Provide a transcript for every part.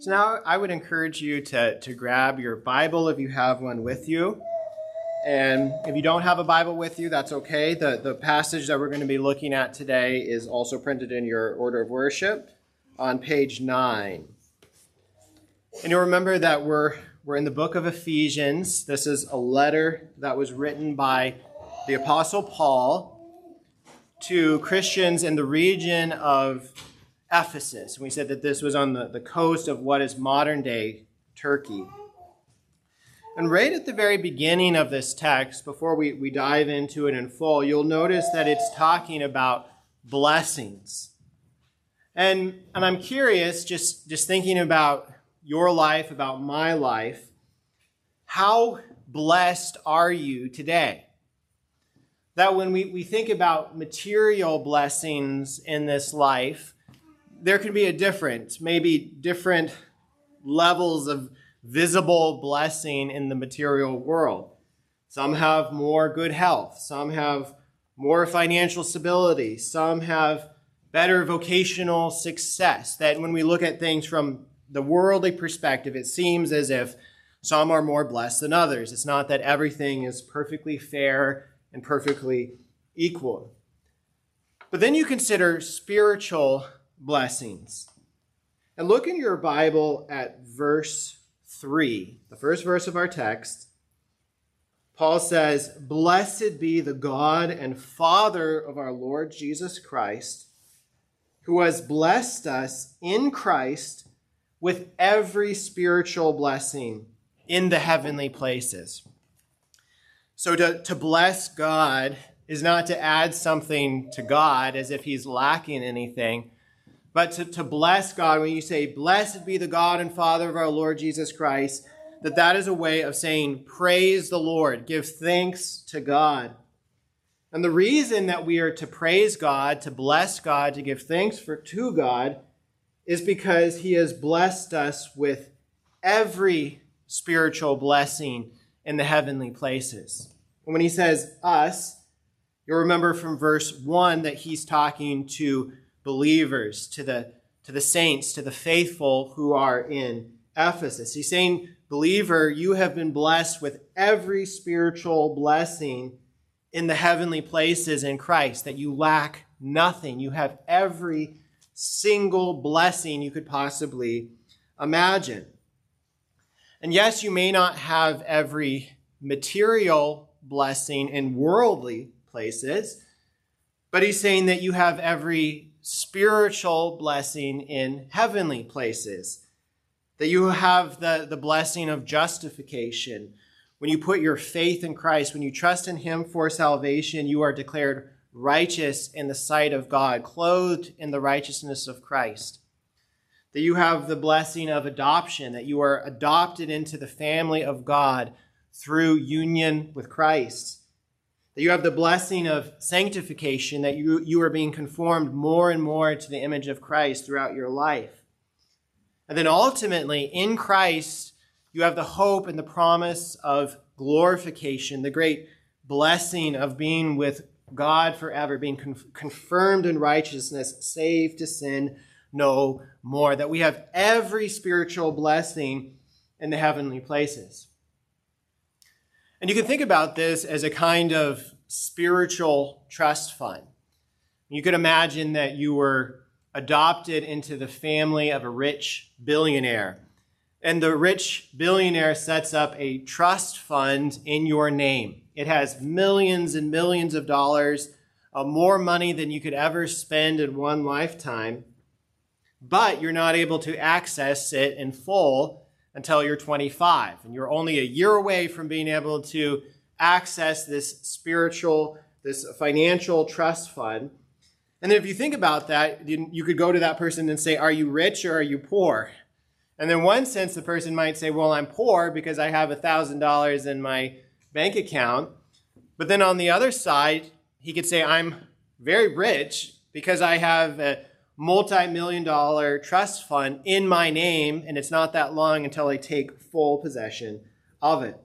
So now I would encourage you to, to grab your Bible if you have one with you. And if you don't have a Bible with you, that's okay. The, the passage that we're going to be looking at today is also printed in your order of worship on page 9. And you'll remember that we're, we're in the book of Ephesians. This is a letter that was written by the Apostle Paul to Christians in the region of Ephesus. And we said that this was on the, the coast of what is modern day Turkey. And right at the very beginning of this text, before we, we dive into it in full, you'll notice that it's talking about blessings. And, and I'm curious, just, just thinking about your life, about my life, how blessed are you today? That when we, we think about material blessings in this life, there can be a difference, maybe different levels of visible blessing in the material world. Some have more good health, some have more financial stability, some have better vocational success. That when we look at things from the worldly perspective, it seems as if some are more blessed than others. It's not that everything is perfectly fair and perfectly equal. But then you consider spiritual blessings. And look in your Bible at verse 3, the first verse of our text. Paul says, Blessed be the God and Father of our Lord Jesus Christ, who has blessed us in Christ with every spiritual blessing in the heavenly places. So to, to bless God is not to add something to God as if he's lacking anything but to, to bless God, when you say, Blessed be the God and Father of our Lord Jesus Christ, that that is a way of saying, Praise the Lord, give thanks to God. And the reason that we are to praise God, to bless God, to give thanks for, to God, is because He has blessed us with every spiritual blessing in the heavenly places. And when He says us, you'll remember from verse 1 that He's talking to believers, to the, to the saints, to the faithful who are in Ephesus. He's saying, believer, you have been blessed with every spiritual blessing in the heavenly places in Christ, that you lack nothing. You have every single blessing you could possibly imagine. And yes, you may not have every material blessing in worldly places, but he's saying that you have every spiritual blessing in heavenly places. That you have the, the blessing of justification. When you put your faith in Christ, when you trust in Him for salvation, you are declared righteous in the sight of God, clothed in the righteousness of Christ. That you have the blessing of adoption, that you are adopted into the family of God through union with Christ that you have the blessing of sanctification, that you, you are being conformed more and more to the image of Christ throughout your life. And then ultimately, in Christ, you have the hope and the promise of glorification, the great blessing of being with God forever, being con- confirmed in righteousness, saved to sin no more. That we have every spiritual blessing in the heavenly places. And you can think about this as a kind of spiritual trust fund. You could imagine that you were adopted into the family of a rich billionaire. And the rich billionaire sets up a trust fund in your name. It has millions and millions of dollars, uh, more money than you could ever spend in one lifetime. But you're not able to access it in full until you're 25. And you're only a year away from being able to access this spiritual, this financial trust fund. And then if you think about that, you could go to that person and say, Are you rich or are you poor? And in one sense, the person might say, Well, I'm poor because I have $1,000 in my bank account. But then on the other side, he could say, I'm very rich because I have a multi-million dollar trust fund in my name, and it's not that long until I take full possession of it.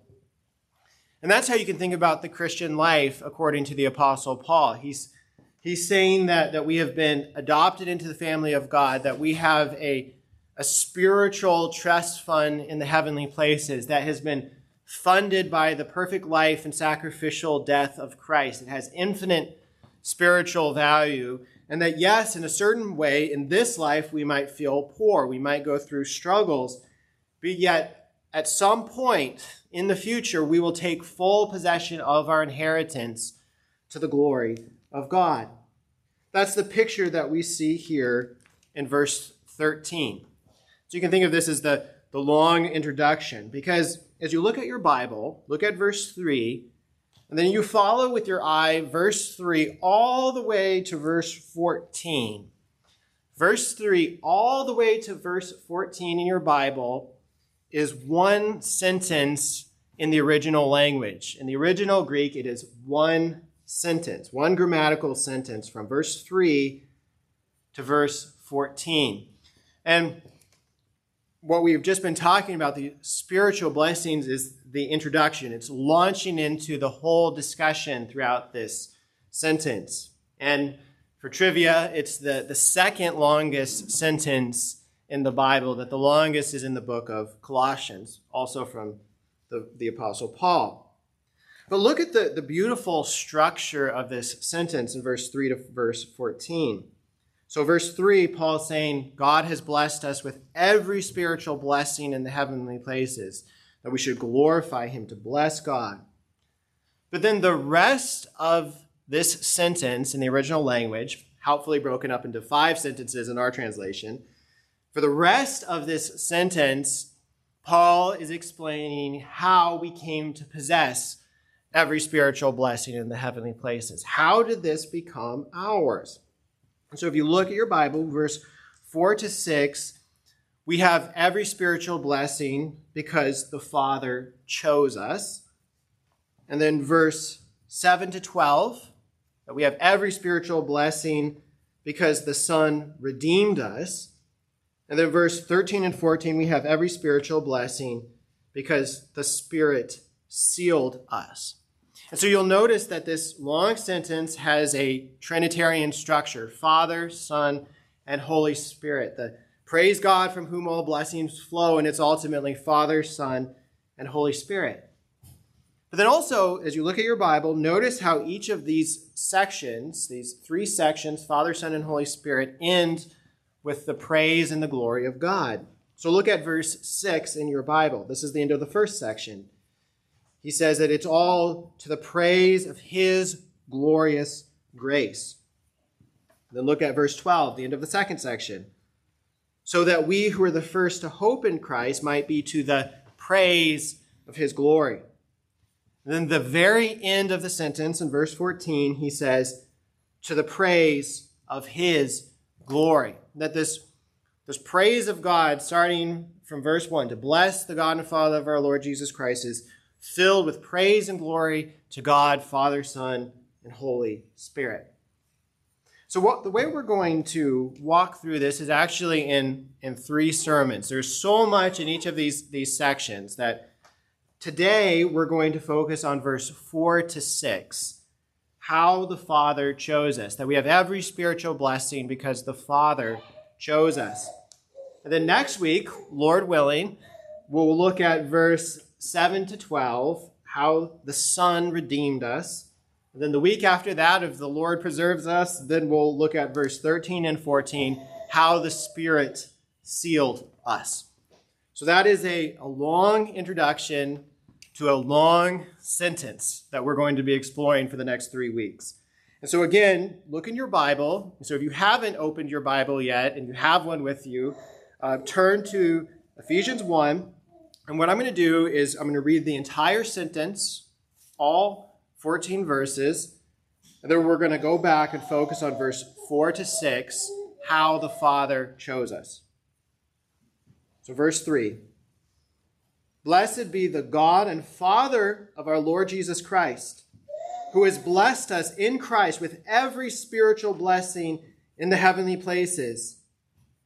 And that's how you can think about the Christian life according to the Apostle Paul. He's, he's saying that, that we have been adopted into the family of God, that we have a, a spiritual trust fund in the heavenly places that has been funded by the perfect life and sacrificial death of Christ. It has infinite spiritual value. And that, yes, in a certain way, in this life, we might feel poor. We might go through struggles. But yet, at some point in the future, we will take full possession of our inheritance to the glory of God. That's the picture that we see here in verse 13. So you can think of this as the, the long introduction, because as you look at your Bible, look at verse 3, and then you follow with your eye verse 3 all the way to verse 14. Verse 3 all the way to verse 14 in your Bible is one sentence in the original language. In the original Greek, it is one sentence, one grammatical sentence from verse 3 to verse 14. And what we've just been talking about, the spiritual blessings, is the introduction. It's launching into the whole discussion throughout this sentence. And for trivia, it's the, the second longest sentence in the Bible, that the longest is in the book of Colossians, also from the, the Apostle Paul. But look at the, the beautiful structure of this sentence in verse 3 to verse 14. So, verse 3, Paul's saying, God has blessed us with every spiritual blessing in the heavenly places, that we should glorify him to bless God. But then the rest of this sentence in the original language, helpfully broken up into five sentences in our translation, for the rest of this sentence, Paul is explaining how we came to possess every spiritual blessing in the heavenly places. How did this become ours? So if you look at your Bible, verse 4 to 6, we have every spiritual blessing because the Father chose us. And then verse 7 to 12, that we have every spiritual blessing because the Son redeemed us. And then verse 13 and 14, we have every spiritual blessing because the Spirit sealed us. And so you'll notice that this long sentence has a Trinitarian structure Father, Son, and Holy Spirit. The praise God from whom all blessings flow, and it's ultimately Father, Son, and Holy Spirit. But then also, as you look at your Bible, notice how each of these sections, these three sections, Father, Son, and Holy Spirit, end with the praise and the glory of God. So look at verse 6 in your Bible. This is the end of the first section he says that it's all to the praise of his glorious grace. Then look at verse 12, the end of the second section. So that we who are the first to hope in Christ might be to the praise of his glory. And then the very end of the sentence in verse 14, he says, to the praise of his glory. That this, this praise of God, starting from verse 1, to bless the God and Father of our Lord Jesus Christ, is filled with praise and glory to God, Father, Son, and Holy Spirit. So, what, the way we're going to walk through this is actually in, in three sermons. There's so much in each of these, these sections that today we're going to focus on verse 4 to 6 how the Father chose us, that we have every spiritual blessing because the Father chose us. And then next week, Lord willing, we'll look at verse 7 to 12, how the Son redeemed us. And then the week after that, if the Lord preserves us, then we'll look at verse 13 and 14, how the Spirit sealed us. So that is a, a long introduction to a long sentence that we're going to be exploring for the next three weeks. And so, again, look in your Bible. So, if you haven't opened your Bible yet and you have one with you, uh, turn to Ephesians 1. And what I'm going to do is I'm going to read the entire sentence, all 14 verses, and then we're going to go back and focus on verse 4 to 6, how the Father chose us. So, verse 3 Blessed be the God and Father of our Lord Jesus Christ, who has blessed us in Christ with every spiritual blessing in the heavenly places,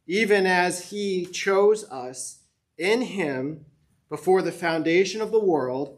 even as he chose us in him before the foundation of the world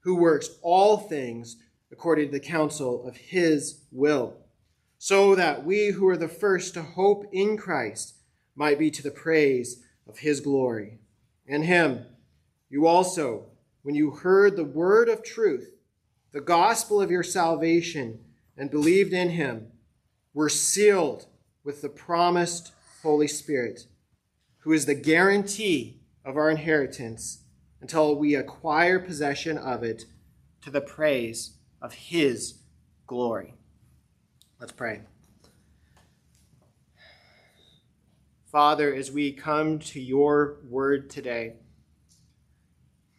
who works all things according to the counsel of his will, so that we who are the first to hope in Christ might be to the praise of his glory. In him, you also, when you heard the word of truth, the gospel of your salvation, and believed in him, were sealed with the promised Holy Spirit, who is the guarantee of our inheritance until we acquire possession of it to the praise of his glory. Let's pray. Father, as we come to your word today,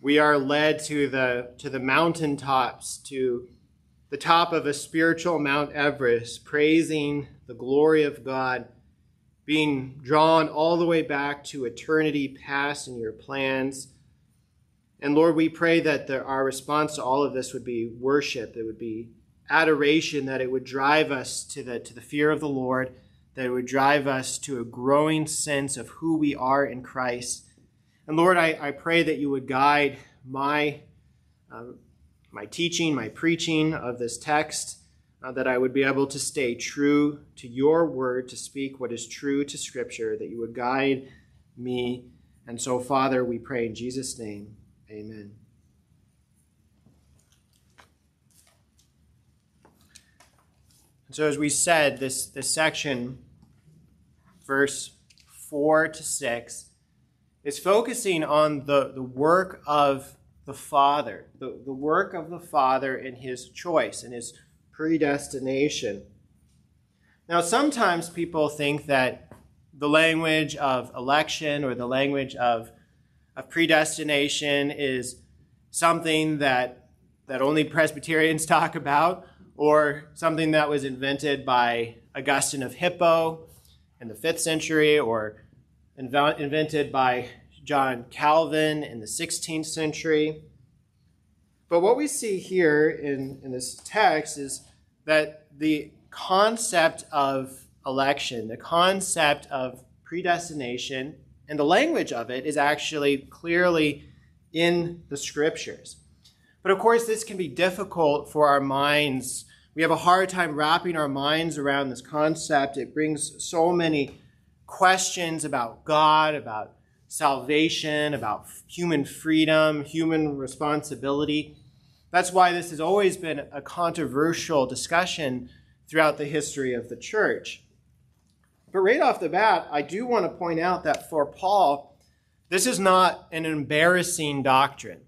we are led to the, to the mountaintops, to the top of a spiritual Mount Everest, praising the glory of God, being drawn all the way back to eternity past in your plans. And Lord, we pray that the, our response to all of this would be worship, it would be adoration, that it would drive us to the, to the fear of the Lord that it would drive us to a growing sense of who we are in Christ. And Lord, I, I pray that you would guide my, uh, my teaching, my preaching of this text, uh, that I would be able to stay true to your word, to speak what is true to Scripture, that you would guide me. And so, Father, we pray in Jesus' name. Amen. So, as we said, this, this section, verse 4 to 6, is focusing on the, the work of the Father, the, the work of the Father in his choice, in his predestination. Now, sometimes people think that the language of election or the language of, of predestination is something that, that only Presbyterians talk about or something that was invented by Augustine of Hippo in the 5th century, or invented by John Calvin in the 16th century. But what we see here in, in this text is that the concept of election, the concept of predestination, and the language of it is actually clearly in the scriptures. But of course, this can be difficult for our minds we have a hard time wrapping our minds around this concept. It brings so many questions about God, about salvation, about human freedom, human responsibility. That's why this has always been a controversial discussion throughout the history of the church. But right off the bat, I do want to point out that for Paul, this is not an embarrassing doctrine.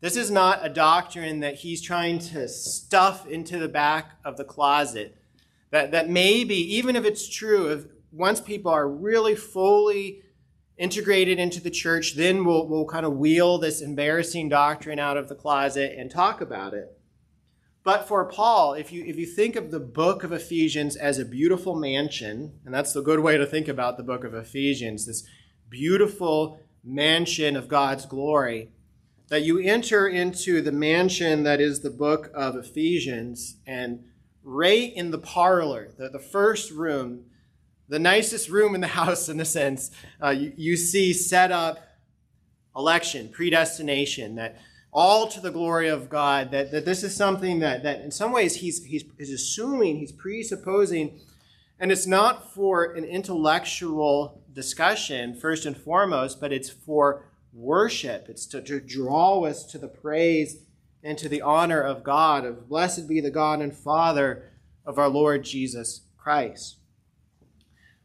This is not a doctrine that he's trying to stuff into the back of the closet. That, that maybe, even if it's true, if once people are really fully integrated into the church, then we'll, we'll kind of wheel this embarrassing doctrine out of the closet and talk about it. But for Paul, if you, if you think of the book of Ephesians as a beautiful mansion, and that's the good way to think about the book of Ephesians, this beautiful mansion of God's glory, that you enter into the mansion that is the book of Ephesians, and right in the parlor, the, the first room, the nicest room in the house in a sense, uh, you, you see set up election, predestination, that all to the glory of God, that, that this is something that, that in some ways he's, he's, he's assuming, he's presupposing, and it's not for an intellectual discussion, first and foremost, but it's for worship. It's to, to draw us to the praise and to the honor of God, of blessed be the God and Father of our Lord Jesus Christ.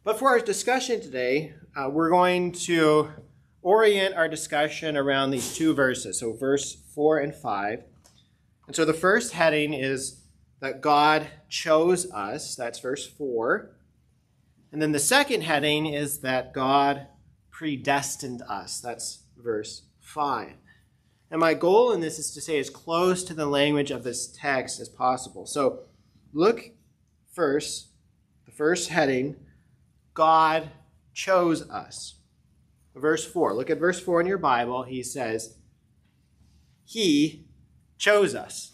But for our discussion today, uh, we're going to orient our discussion around these two verses, so verse 4 and 5. And so the first heading is that God chose us, that's verse 4. And then the second heading is that God predestined us, that's verse 5. And my goal in this is to say as close to the language of this text as possible. So look first, the first heading God chose us. Verse 4. Look at verse 4 in your Bible. He says, He chose us.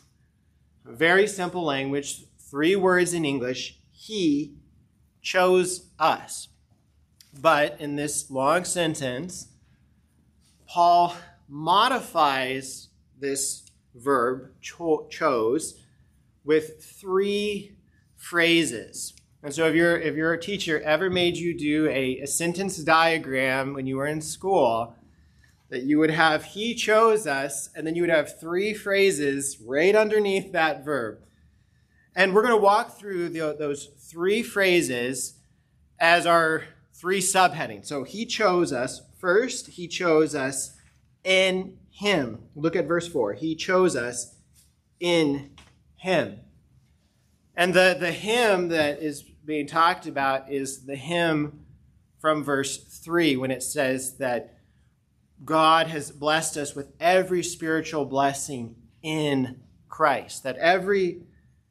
Very simple language, three words in English. He chose us. But in this long sentence, Paul modifies this verb, cho- chose, with three phrases. And so if your if your teacher ever made you do a, a sentence diagram when you were in school, that you would have he chose us, and then you would have three phrases right underneath that verb. And we're going to walk through the, those three phrases as our three subheadings. So he chose us. First, he chose us in him. Look at verse 4. He chose us in him. And the, the him that is being talked about is the him from verse 3 when it says that God has blessed us with every spiritual blessing in Christ. That every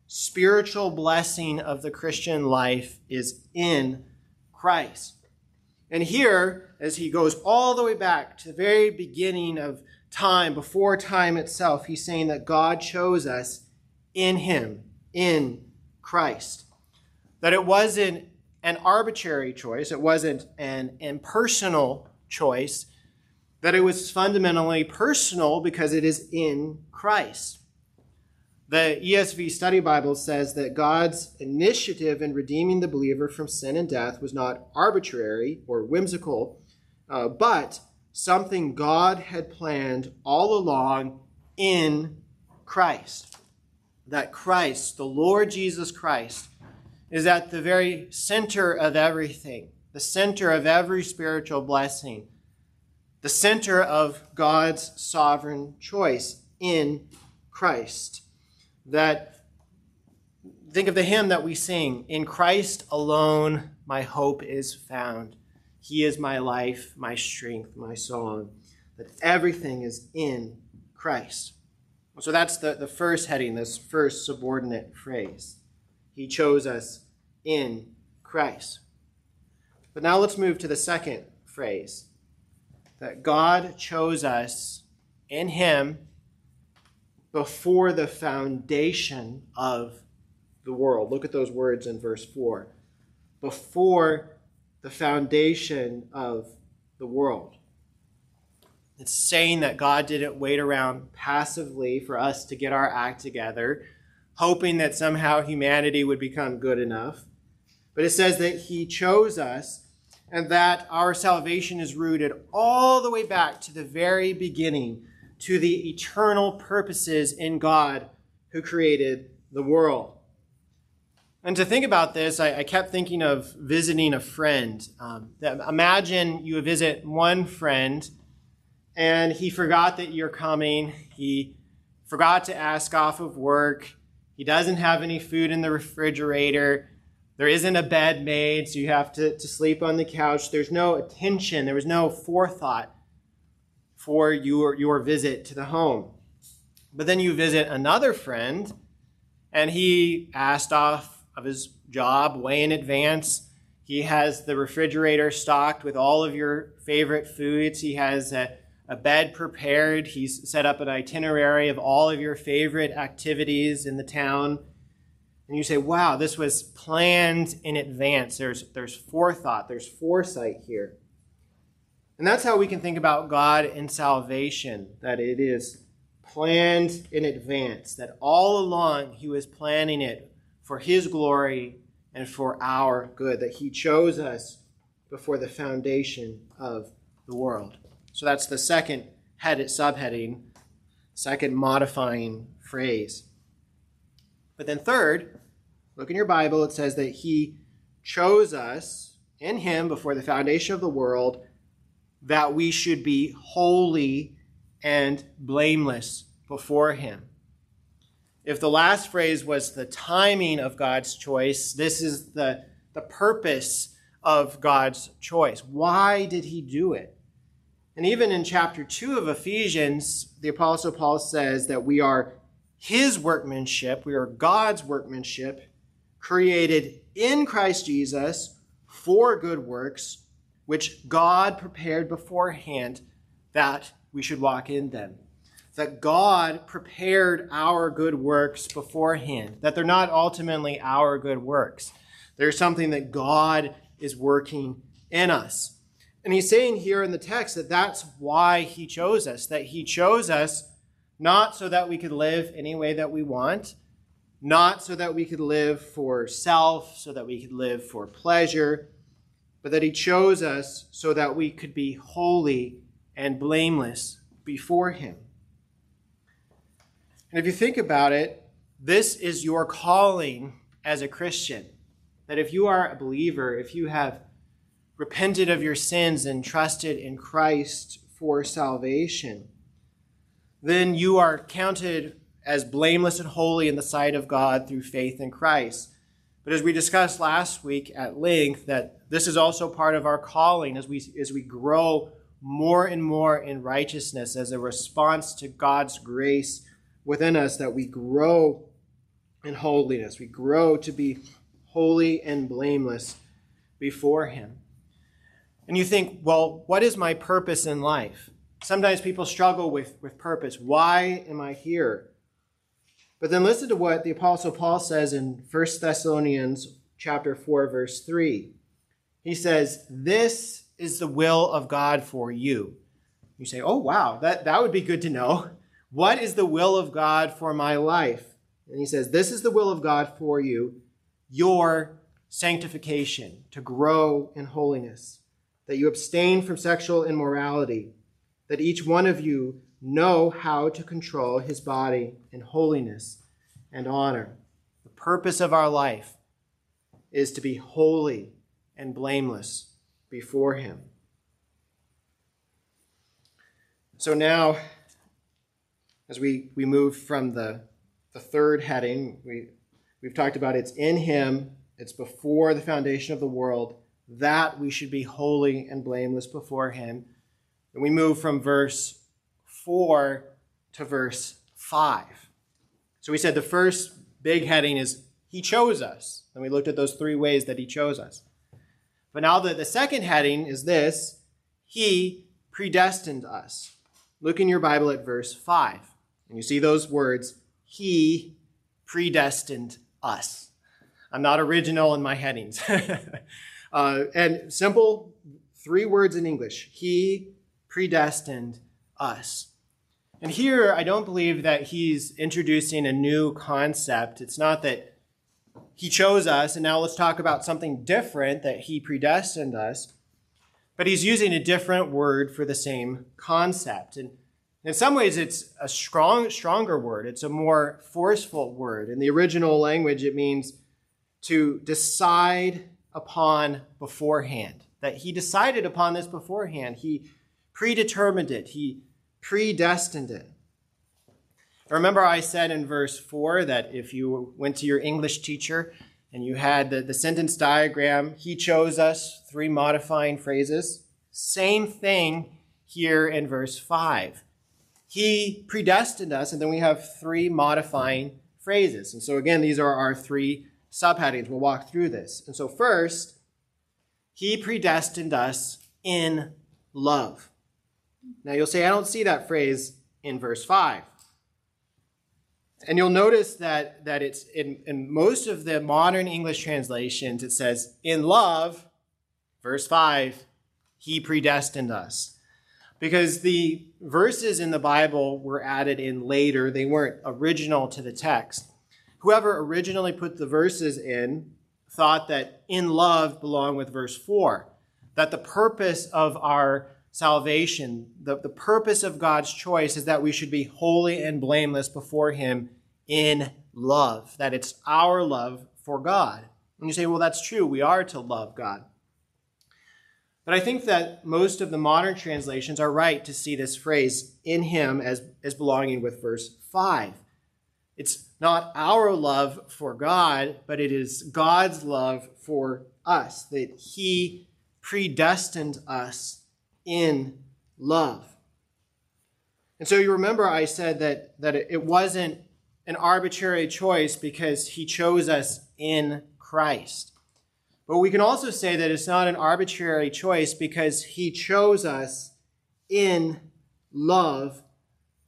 spiritual blessing of the Christian life is in Christ. And here, as he goes all the way back to the very beginning of time, before time itself, he's saying that God chose us in him, in Christ. That it wasn't an arbitrary choice, it wasn't an impersonal choice, that it was fundamentally personal because it is in Christ. The ESV Study Bible says that God's initiative in redeeming the believer from sin and death was not arbitrary or whimsical, uh, but something God had planned all along in Christ. That Christ, the Lord Jesus Christ, is at the very center of everything, the center of every spiritual blessing the center of God's sovereign choice in Christ. That think of the hymn that we sing In Christ alone my hope is found. He is my life, my strength, my song. That everything is in Christ. So that's the, the first heading, this first subordinate phrase. He chose us in Christ. But now let's move to the second phrase that God chose us in Him before the foundation of the world. Look at those words in verse 4. Before the foundation of the world. It's saying that God didn't wait around passively for us to get our act together, hoping that somehow humanity would become good enough. But it says that He chose us and that our salvation is rooted all the way back to the very beginning, to the eternal purposes in God who created the world. And to think about this, I, I kept thinking of visiting a friend. Um, imagine you visit one friend and he forgot that you're coming. He forgot to ask off of work. He doesn't have any food in the refrigerator. There isn't a bed made, so you have to, to sleep on the couch. There's no attention, there was no forethought for your, your visit to the home. But then you visit another friend, and he asked off of his job way in advance. He has the refrigerator stocked with all of your favorite foods. He has a, a bed prepared. He's set up an itinerary of all of your favorite activities in the town and you say, wow, this was planned in advance. There's, there's forethought, there's foresight here. And that's how we can think about God and salvation, that it is planned in advance, that all along He was planning it for His glory and for our good, that He chose us before the foundation of the world. So that's the second headed subheading, second modifying phrase. But then, third, Look in your Bible, it says that He chose us in Him before the foundation of the world that we should be holy and blameless before Him. If the last phrase was the timing of God's choice, this is the, the purpose of God's choice. Why did He do it? And even in chapter 2 of Ephesians, the Apostle Paul says that we are His workmanship, we are God's workmanship, created in Christ Jesus for good works, which God prepared beforehand that we should walk in them. That God prepared our good works beforehand, that they're not ultimately our good works. They're something that God is working in us. And he's saying here in the text that that's why he chose us, that he chose us not so that we could live any way that we want, not so that we could live for self, so that we could live for pleasure, but that he chose us so that we could be holy and blameless before him. And if you think about it, this is your calling as a Christian. That if you are a believer, if you have repented of your sins and trusted in Christ for salvation, then you are counted as blameless and holy in the sight of God through faith in Christ. But as we discussed last week at length, that this is also part of our calling as we, as we grow more and more in righteousness as a response to God's grace within us, that we grow in holiness. We grow to be holy and blameless before Him. And you think, well, what is my purpose in life? Sometimes people struggle with, with purpose. Why am I here? But then listen to what the apostle Paul says in 1 Thessalonians chapter 4 verse 3. He says, "This is the will of God for you." You say, "Oh wow, that that would be good to know. What is the will of God for my life?" And he says, "This is the will of God for you, your sanctification, to grow in holiness, that you abstain from sexual immorality, that each one of you know how to control his body in holiness and honor. The purpose of our life is to be holy and blameless before him. So now, as we, we move from the, the third heading, we, we've talked about it's in him, it's before the foundation of the world, that we should be holy and blameless before him. And we move from verse 4 to verse 5. So we said the first big heading is He chose us. And we looked at those three ways that He chose us. But now the, the second heading is this He predestined us. Look in your Bible at verse 5. And you see those words He predestined us. I'm not original in my headings. uh, and simple three words in English He predestined us. And here, I don't believe that he's introducing a new concept. It's not that he chose us, and now let's talk about something different that he predestined us. But he's using a different word for the same concept. And in some ways, it's a strong, stronger word. It's a more forceful word. In the original language, it means to decide upon beforehand. That he decided upon this beforehand. He predetermined it. He predestined it. Remember, I said in verse 4 that if you went to your English teacher and you had the, the sentence diagram, he chose us, three modifying phrases. Same thing here in verse 5. He predestined us, and then we have three modifying phrases. And so, again, these are our three subheadings. We'll walk through this. And so, first, he predestined us in love. Now you'll say, I don't see that phrase in verse 5. And you'll notice that, that it's in, in most of the modern English translations, it says, in love, verse 5, he predestined us. Because the verses in the Bible were added in later, they weren't original to the text. Whoever originally put the verses in thought that in love belonged with verse 4, that the purpose of our salvation, the, the purpose of God's choice is that we should be holy and blameless before Him in love, that it's our love for God. And you say, well, that's true. We are to love God. But I think that most of the modern translations are right to see this phrase in him as, as belonging with verse 5. It's not our love for God, but it is God's love for us, that he predestined us in love. And so you remember I said that, that it wasn't an arbitrary choice because he chose us in Christ. But we can also say that it's not an arbitrary choice because he chose us in love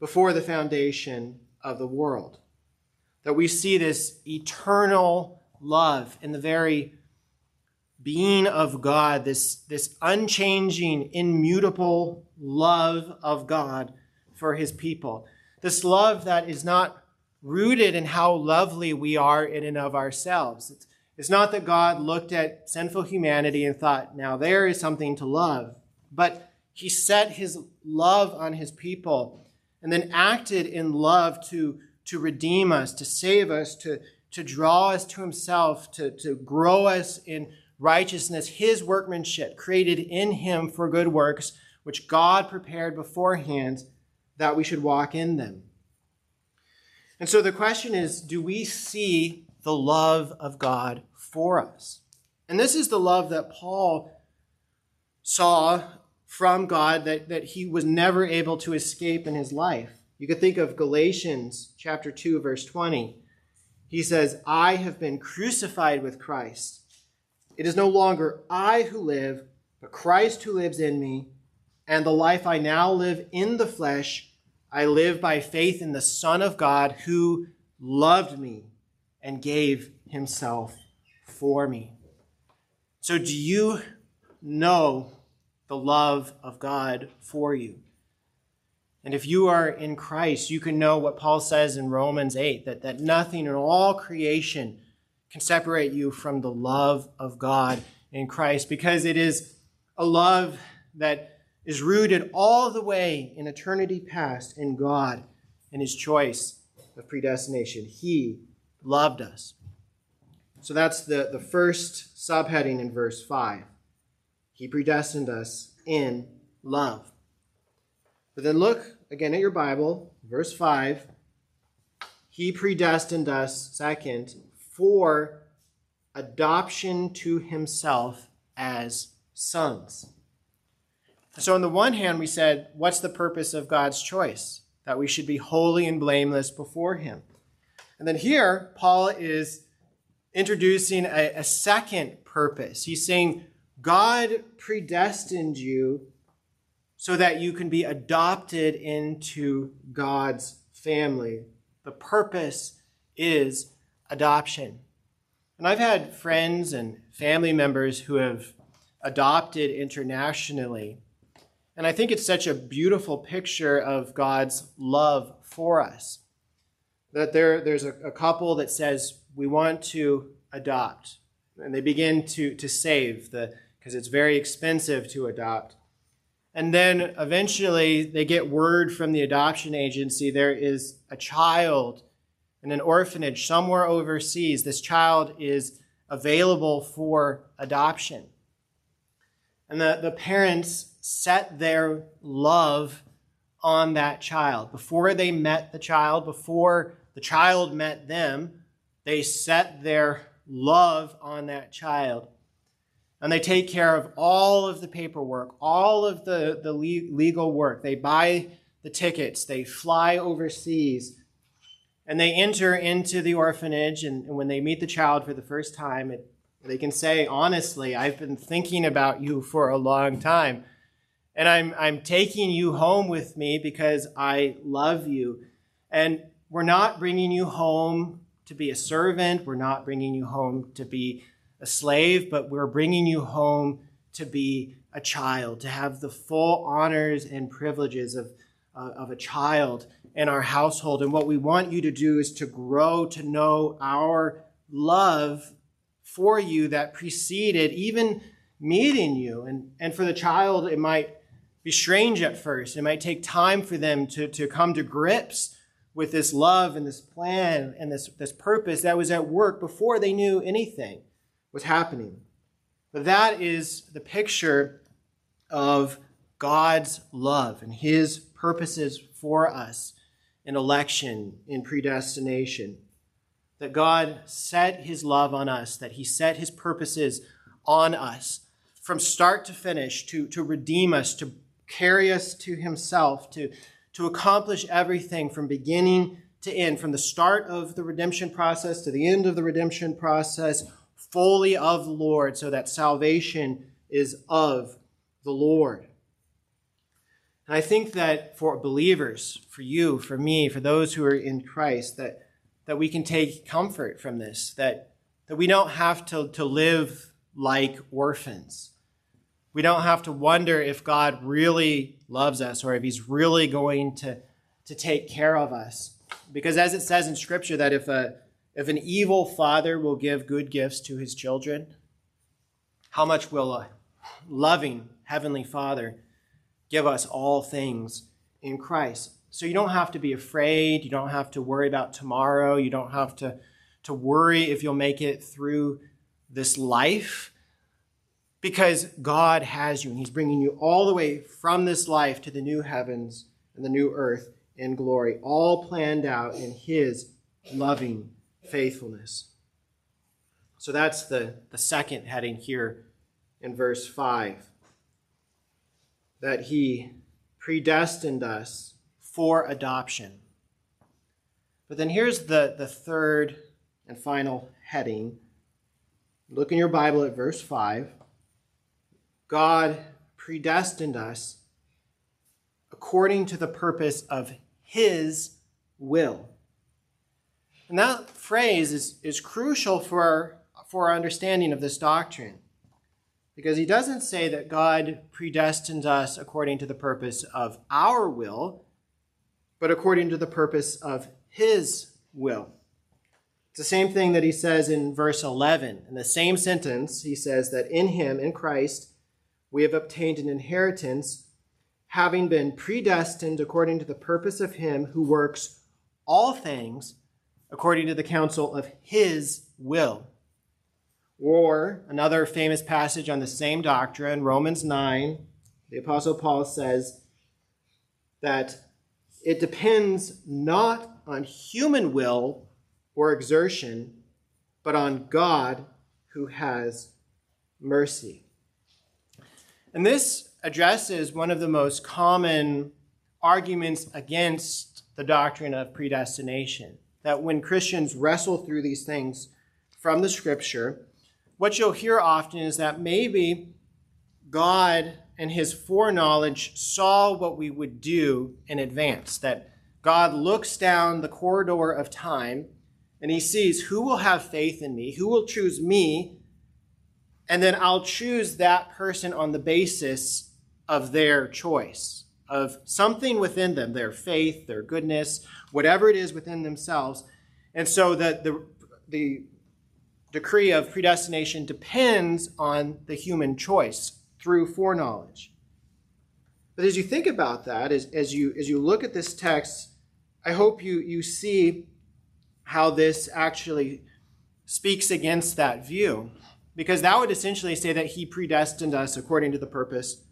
before the foundation of the world. That we see this eternal love in the very being of God, this, this unchanging, immutable love of God for his people. This love that is not rooted in how lovely we are in and of ourselves. It's, it's not that God looked at sinful humanity and thought, now there is something to love, but he set his love on his people and then acted in love to, to redeem us, to save us, to, to draw us to himself, to, to grow us in righteousness, his workmanship, created in him for good works, which God prepared beforehand that we should walk in them. And so the question is do we see the love of God for us? And this is the love that Paul saw from God that, that he was never able to escape in his life. You could think of Galatians chapter 2, verse 20. He says, I have been crucified with Christ. It is no longer I who live, but Christ who lives in me. And the life I now live in the flesh, I live by faith in the Son of God who loved me and gave himself for me. So, do you know the love of God for you? And if you are in Christ, you can know what Paul says in Romans 8 that, that nothing in all creation can separate you from the love of God in Christ because it is a love that is rooted all the way in eternity past in God and his choice of predestination. He loved us. So that's the, the first subheading in verse 5. He predestined us in love. But then look again at your Bible, verse 5. He predestined us, second, for adoption to himself as sons. So, on the one hand, we said, what's the purpose of God's choice? That we should be holy and blameless before him. And then here, Paul is introducing a, a second purpose. He's saying, God predestined you so that you can be adopted into God's family. The purpose is adoption. And I've had friends and family members who have adopted internationally. And I think it's such a beautiful picture of God's love for us. That there, there's a, a couple that says, We want to adopt. And they begin to, to save the because it's very expensive to adopt. And then eventually they get word from the adoption agency there is a child in an orphanage somewhere overseas. This child is available for adoption. And the, the parents set their love on that child. Before they met the child, before the child met them, they set their love on that child. And they take care of all of the paperwork, all of the, the legal work. They buy the tickets, they fly overseas, and they enter into the orphanage, and, and when they meet the child for the first time, it, they can say, honestly, I've been thinking about you for a long time. And I'm, I'm taking you home with me because I love you. And we're not bringing you home to be a servant. We're not bringing you home to be a slave, but we're bringing you home to be a child, to have the full honors and privileges of, uh, of a child in our household. And what we want you to do is to grow to know our love for you that preceded even meeting you. And, and for the child, it might be strange at first. It might take time for them to, to come to grips with this love and this plan and this, this purpose that was at work before they knew anything was happening. But that is the picture of God's love and his purposes for us in election, in predestination. That God set his love on us, that he set his purposes on us from start to finish to, to redeem us, to carry us to himself, to, to accomplish everything from beginning to end, from the start of the redemption process to the end of the redemption process, fully of the Lord, so that salvation is of the Lord. And I think that for believers, for you, for me, for those who are in Christ, that, that we can take comfort from this, that, that we don't have to, to live like orphans. We don't have to wonder if God really loves us or if he's really going to, to take care of us. Because as it says in Scripture, that if, a, if an evil father will give good gifts to his children, how much will a loving Heavenly Father give us all things in Christ. So you don't have to be afraid. You don't have to worry about tomorrow. You don't have to, to worry if you'll make it through this life because God has you and He's bringing you all the way from this life to the new heavens and the new earth in glory, all planned out in His loving faithfulness. So that's the, the second heading here in verse 5 that he predestined us for adoption. But then here's the, the third and final heading. Look in your Bible at verse 5. God predestined us according to the purpose of his will. And that phrase is, is crucial for, for our understanding of this doctrine. Because he doesn't say that God predestines us according to the purpose of our will, but according to the purpose of his will. It's the same thing that he says in verse 11. In the same sentence, he says that in him, in Christ, we have obtained an inheritance, having been predestined according to the purpose of him who works all things according to the counsel of his will or another famous passage on the same doctrine, Romans 9, the Apostle Paul says that it depends not on human will or exertion, but on God who has mercy. And this addresses one of the most common arguments against the doctrine of predestination. That when Christians wrestle through these things from the scripture, what you'll hear often is that maybe God and his foreknowledge saw what we would do in advance, that God looks down the corridor of time and he sees who will have faith in me, who will choose me, and then I'll choose that person on the basis of their choice, of something within them, their faith, their goodness, whatever it is within themselves. And so that the, the decree of predestination depends on the human choice through foreknowledge. But as you think about that, as, as, you, as you look at this text, I hope you, you see how this actually speaks against that view. Because that would essentially say that he predestined us according to the purpose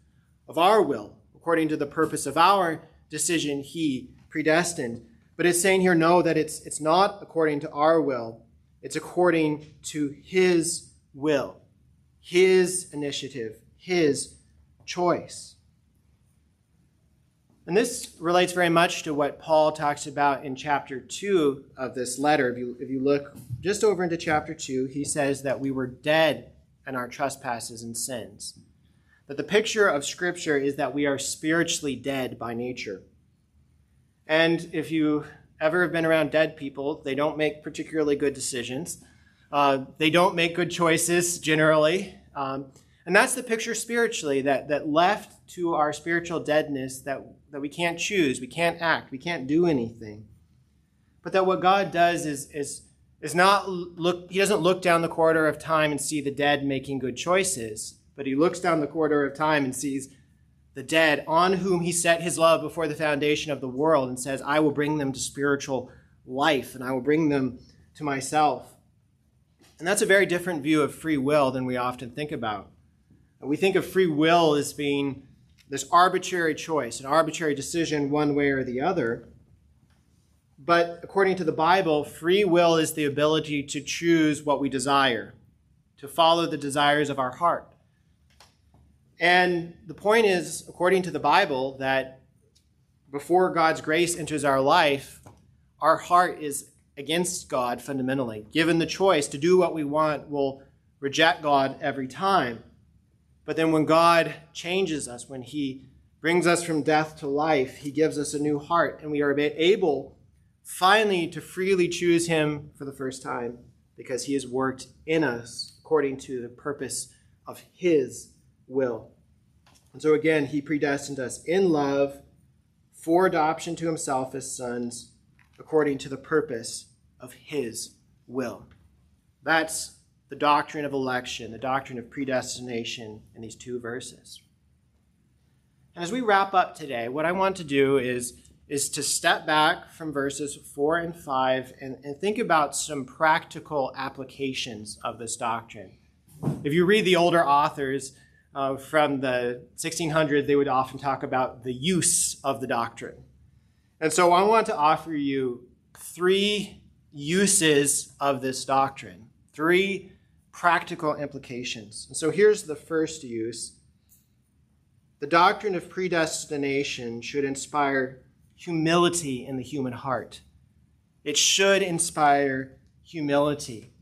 of our will, according to the purpose of our decision, he predestined. But it's saying here, no, that it's, it's not according to our will, it's according to His will, His initiative, His choice. And this relates very much to what Paul talks about in chapter 2 of this letter. If you, if you look just over into chapter 2, he says that we were dead in our trespasses and sins. That the picture of Scripture is that we are spiritually dead by nature. And if you ever have been around dead people, they don't make particularly good decisions. Uh, they don't make good choices generally. Um, and that's the picture spiritually that, that left to our spiritual deadness that, that we can't choose, we can't act, we can't do anything. But that what God does is, is, is not look, He doesn't look down the corridor of time and see the dead making good choices, but He looks down the corridor of time and sees the dead, on whom he set his love before the foundation of the world, and says, I will bring them to spiritual life, and I will bring them to myself. And that's a very different view of free will than we often think about. We think of free will as being this arbitrary choice, an arbitrary decision one way or the other. But according to the Bible, free will is the ability to choose what we desire, to follow the desires of our heart. And the point is, according to the Bible, that before God's grace enters our life, our heart is against God fundamentally. Given the choice to do what we want, we'll reject God every time. But then when God changes us, when He brings us from death to life, He gives us a new heart, and we are able finally to freely choose Him for the first time because He has worked in us according to the purpose of His will. And so again, He predestined us in love for adoption to Himself as sons according to the purpose of His will. That's the doctrine of election, the doctrine of predestination in these two verses. And as we wrap up today, what I want to do is, is to step back from verses 4 and 5 and, and think about some practical applications of this doctrine. If you read the older authors uh, from the 1600s, they would often talk about the use of the doctrine. And so I want to offer you three uses of this doctrine, three practical implications. And so here's the first use the doctrine of predestination should inspire humility in the human heart. It should inspire humility.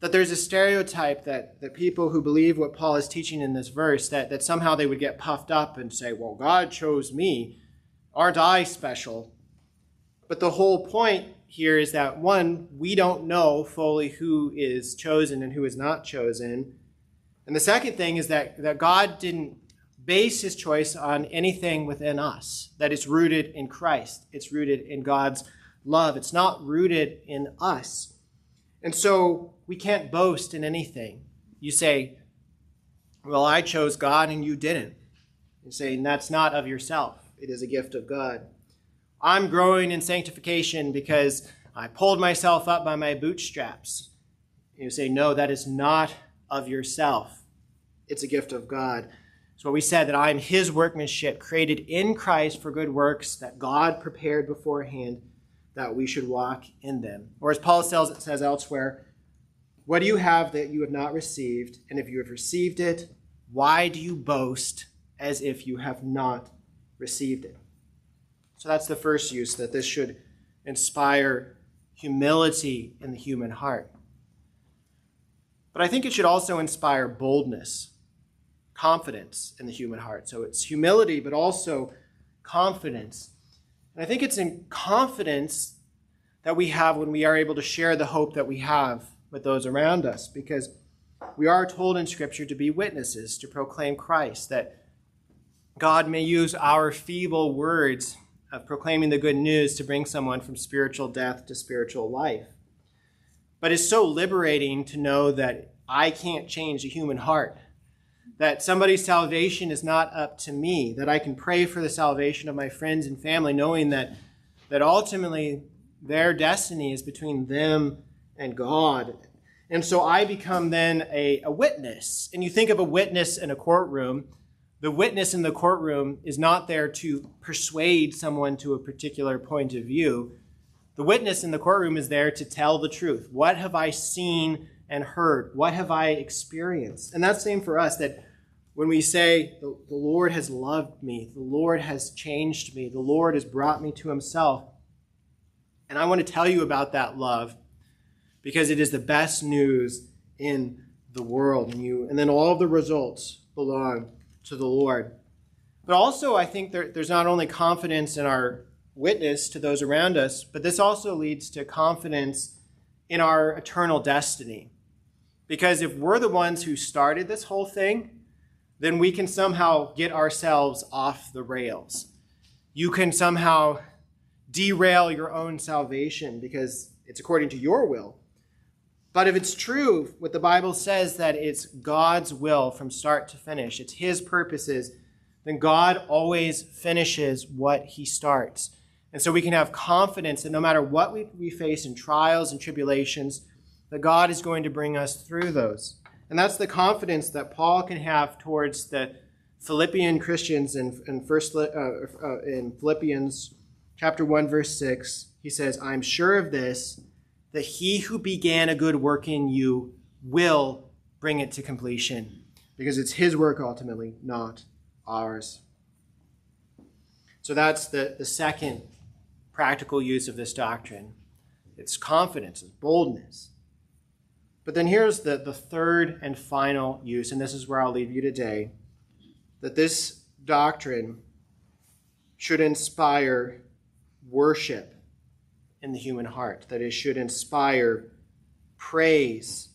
That there's a stereotype that, that people who believe what Paul is teaching in this verse, that, that somehow they would get puffed up and say, Well, God chose me. Aren't I special? But the whole point here is that one, we don't know fully who is chosen and who is not chosen. And the second thing is that, that God didn't base his choice on anything within us, that it's rooted in Christ, it's rooted in God's love, it's not rooted in us. And so we can't boast in anything. You say, Well, I chose God and you didn't. You say, That's not of yourself, it is a gift of God. I'm growing in sanctification because I pulled myself up by my bootstraps. You say, no, that is not of yourself. It's a gift of God. So we said that I am his workmanship, created in Christ for good works that God prepared beforehand that we should walk in them. Or as Paul says, says elsewhere, what do you have that you have not received? And if you have received it, why do you boast as if you have not received it? So that's the first use, that this should inspire humility in the human heart. But I think it should also inspire boldness, confidence in the human heart. So it's humility, but also confidence. And I think it's in confidence that we have when we are able to share the hope that we have with those around us, because we are told in Scripture to be witnesses, to proclaim Christ, that God may use our feeble words of proclaiming the good news to bring someone from spiritual death to spiritual life. But it's so liberating to know that I can't change the human heart, that somebody's salvation is not up to me, that I can pray for the salvation of my friends and family, knowing that, that ultimately their destiny is between them and God. And so I become then a, a witness. And you think of a witness in a courtroom the witness in the courtroom is not there to persuade someone to a particular point of view. The witness in the courtroom is there to tell the truth. What have I seen and heard? What have I experienced? And that's the same for us that when we say, the, the Lord has loved me, the Lord has changed me, the Lord has brought me to himself. And I want to tell you about that love because it is the best news in the world. And, you, and then all the results belong to the Lord. But also, I think there, there's not only confidence in our witness to those around us, but this also leads to confidence in our eternal destiny. Because if we're the ones who started this whole thing, then we can somehow get ourselves off the rails. You can somehow derail your own salvation because it's according to your will. But if it's true, what the Bible says that it's God's will from start to finish, it's His purposes, then God always finishes what He starts. And so we can have confidence that no matter what we, we face in trials and tribulations, that God is going to bring us through those. And that's the confidence that Paul can have towards the, Philippian Christians in, in, first, uh, uh, in Philippians chapter 1, verse 6, he says, I'm sure of this, that he who began a good work in you will bring it to completion, because it's his work ultimately, not ours. So that's the, the second practical use of this doctrine. It's confidence, it's boldness. But then here's the, the third and final use, and this is where I'll leave you today that this doctrine should inspire worship in the human heart, that it should inspire praise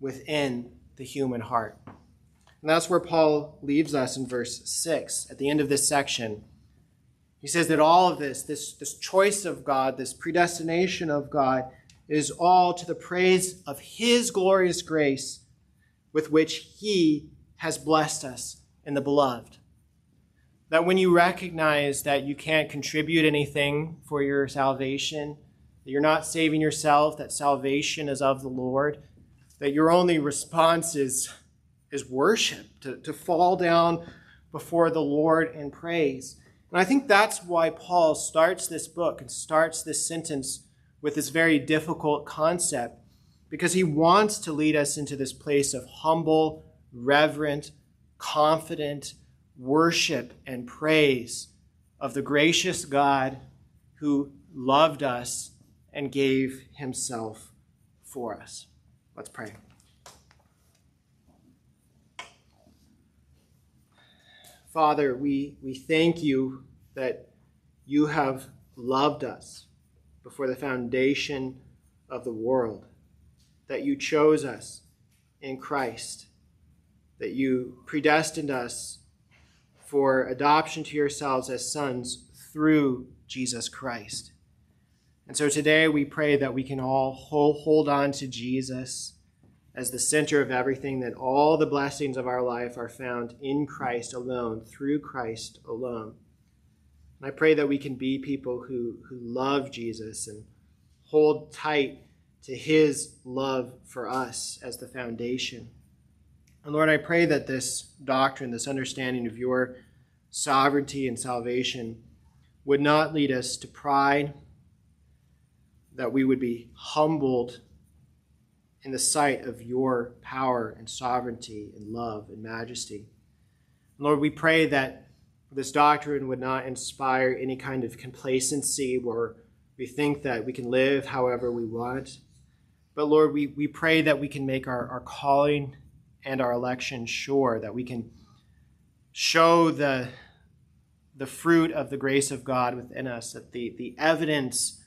within the human heart. And that's where Paul leaves us in verse 6 at the end of this section. He says that all of this, this, this choice of God, this predestination of God, is all to the praise of His glorious grace with which He has blessed us in the beloved. That when you recognize that you can't contribute anything for your salvation, that you're not saving yourself, that salvation is of the Lord, that your only response is, is worship, to, to fall down before the Lord in praise. And I think that's why Paul starts this book and starts this sentence with this very difficult concept, because he wants to lead us into this place of humble, reverent, confident worship and praise of the gracious God who loved us and gave himself for us. Let's pray. Father, we, we thank you that you have loved us before the foundation of the world, that you chose us in Christ that you predestined us for adoption to yourselves as sons through Jesus Christ. And so today we pray that we can all hold on to Jesus as the center of everything, that all the blessings of our life are found in Christ alone, through Christ alone. And I pray that we can be people who, who love Jesus and hold tight to his love for us as the foundation. And Lord, I pray that this doctrine, this understanding of your sovereignty and salvation, would not lead us to pride, that we would be humbled in the sight of your power and sovereignty and love and majesty. Lord, we pray that this doctrine would not inspire any kind of complacency where we think that we can live however we want. But Lord, we, we pray that we can make our, our calling and our election sure, that we can show the, the fruit of the grace of God within us, that the, the evidence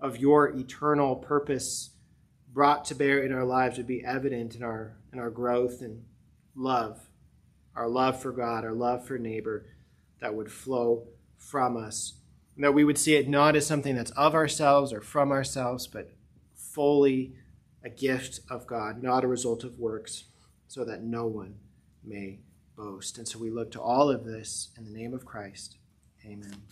of your eternal purpose brought to bear in our lives would be evident in our, in our growth and love, our love for God, our love for neighbor that would flow from us. And that we would see it not as something that's of ourselves or from ourselves, but fully a gift of God, not a result of works so that no one may boast. And so we look to all of this in the name of Christ. Amen.